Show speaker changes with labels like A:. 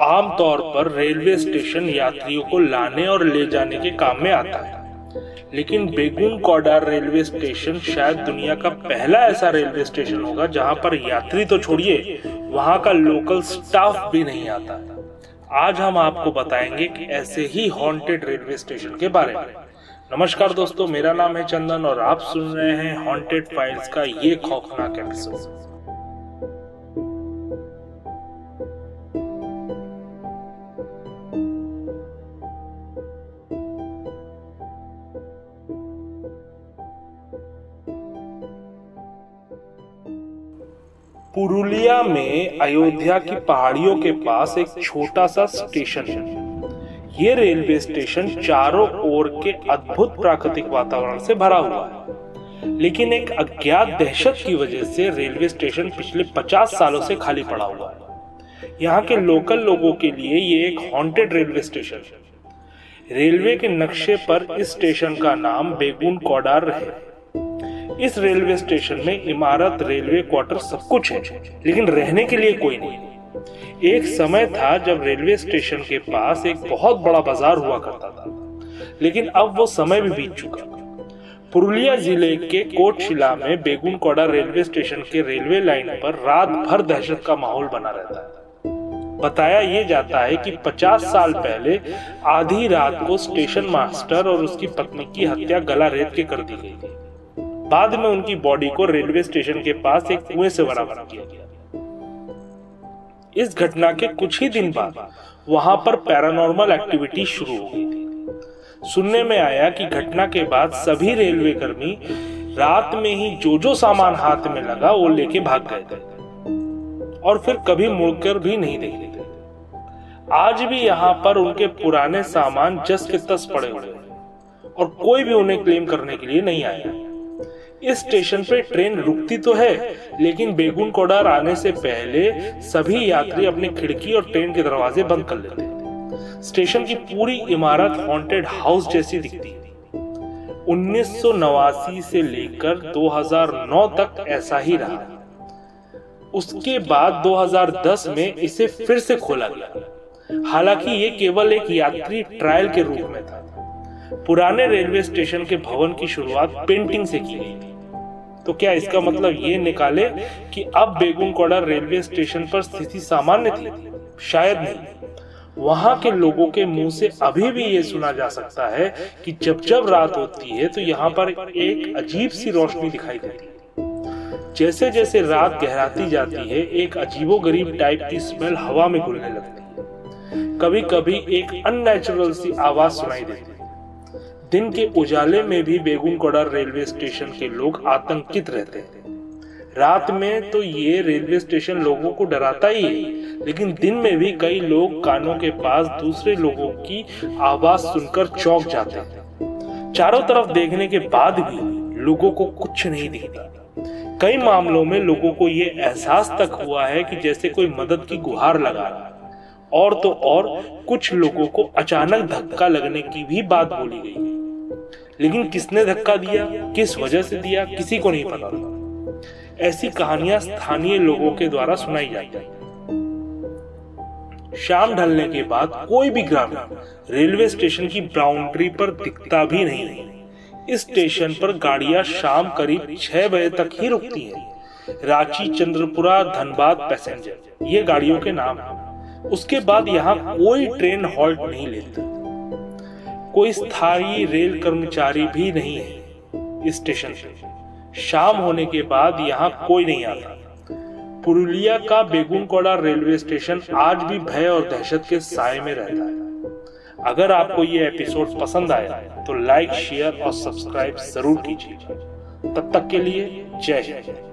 A: आमतौर पर railway station यात्रियों को लाने और ले जाने के काम में आता है। लेकिन बेगुन कोडार रेलवे स्टेशन शायद दुनिया का पहला ऐसा रेलवे स्टेशन होगा जहाँ पर यात्री तो छोड़िए, वहाँ का लोकल स्टाफ भी नहीं आता। आज हम आपको बताएँगे कि ऐसे ही हॉन्टेड रेलवे स्टेशन के बारे में। नमस्कार दोस्तों, मेरा नाम है चंदन और आप सुन रहे हैं हॉन्टेड फाइल्स का ये खौफनाक एपिसोड पुरुलिया में अयोध्या की पहाड़ियों के पास एक छोटा सा स्टेशन है। ये रेलवे स्टेशन चारों ओर के अद्भुत प्राकृतिक वातावरण से भरा हुआ है। लेकिन एक अज्ञात दहशत की वजह से रेलवे स्टेशन पिछले 50 सालों से खाली पड़ा हुआ है। यहाँ के लोकल लोगों के लिए ये एक हॉन्टेड रेलवे स्टेशन है। रेलवे के नक्शे पर इस स्टेशन का नाम बेगुन कोडार है इस रेलवे स्टेशन में इमारत, रेलवे क्वार्टर सब कुछ है, लेकिन रहने के लिए कोई नहीं। एक समय था जब रेलवे स्टेशन के पास एक बहुत बड़ा बाज़ार हुआ करता था, लेकिन अब वो समय भी बीत चुका। पुरुलिया ज़िले के कोटशिला में बेगुन कोडा रेलवे स्टेशन के रेलवे लाइन पर रात भर दहशत का माहौल बना रहता है। बताया ये जाता है कि 50 साल पहले आधी रात को स्टेशन मास्टर और उसकी पत्नी की हत्या गला रेत के कर दी गई थी। बाद में उनकी बॉडी को रेलवे स्टेशन के पास एक कुएँ से बराबर किया गया। इस घटना के कुछ ही दिन बाद वहाँ पर पैरानॉर्मल एक्टिविटी शुरू हो गई थी। सुनने में आया कि घटना के बाद सभी रेलवे कर्मी रात में ही जो जो सामान हाथ में लगा, वो लेके भाग गए थे। और फिर कभी मुड़कर भी नहीं देखे थे। आज भी यहाँ पर उनके पुराने सामान जस के तस पड़े हुए और कोई भी उन्हें क्लेम करने के लिए नहीं आया। इस स्टेशन पे ट्रेन रुकती तो है, लेकिन बेगुन कोडार आने से पहले सभी यात्री अपनी खिड़की और ट्रेन के दरवाजे बंद कर लेते स्टेशन की पूरी इमारत हॉन्टेड हाउस जैसी दिखती उन्नीस से लेकर 2009 तक ऐसा ही रहा। उसके बाद 2010 में इसे फिर से खोला गया। हालाँकि ये केवल एक यात्री ट्रायल के रूप में था। पुराने रेलवे स्टेशन के भवन की शुरुआत पेंटिंग से की गई थी। तो क्या इसका मतलब ये निकाले कि अब बेगुनकोड़ा रेलवे स्टेशन पर स्थिति सामान्य थी? शायद नहीं। वहाँ के लोगों के मुँह से अभी भी ये सुना जा सकता है कि जब जब रात होती है तो यहाँ पर एक अजीब सी रोशनी दिखाई देती है। जैसे जैसे रात गहराती जाती है, एक अजीबो गरीब टाइप की स्मेल हवा में घुलने लगती है। कभी कभी एक अननेचुरल सी आवाज़ सुनाई देती है। दिन के उजाले में भी बेगुनकोड़ा रेलवे स्टेशन के लोग आतंकित रहते हैं। रात में तो ये रेलवे स्टेशन लोगों को डराता ही है, लेकिन दिन में भी कई लोग कानों के पास दूसरे लोगों की आवाज़ सुनकर चौंक जाते हैं। चारों तरफ़ देखने के बाद भी लोगों को कुछ नहीं दिखता। कई मामलों में लोगों को ये एहसास तक हुआ है कि जैसे कोई मदद की गुहार लगा रहा है। और तो और कुछ लोगों को अचानक धक्का लगने की भी बात बोली गई लेकिन किसने धक्का दिया, किस वजह से दिया, किसी को नहीं पता। था ऐसी कहानियाँ स्थानीय लोगों के द्वारा सुनाई जाती है। शाम ढलने के बाद कोई भी ग्रामीण रेलवे स्टेशन की बाउंड्री पर दिखता भी नहीं। है इस स्टेशन पर गाड़ियाँ शाम करीब छह बजे तक ही रुकती हैं। रांची चंद्रपुरा धनबाद पैसेंजर, ये गाड़ियों के नाम उसके बाद यहाँ कोई ट्रेन हॉल्ट नहीं लेती। कोई स्थायी रेल कर्मचारी भी नहीं है इस स्टेशन पे। शाम होने के बाद यहाँ कोई नहीं आता। पुरुलिया का बेगुनकोड़ा रेलवे स्टेशन आज भी भय और दहशत के साय में रहता है। अगर आपको ये एपिसोड पसंद आया तो लाइक, शेयर और सब्सक्राइब ज़रूर कीजिए। तब तक के लिए जय हिंद।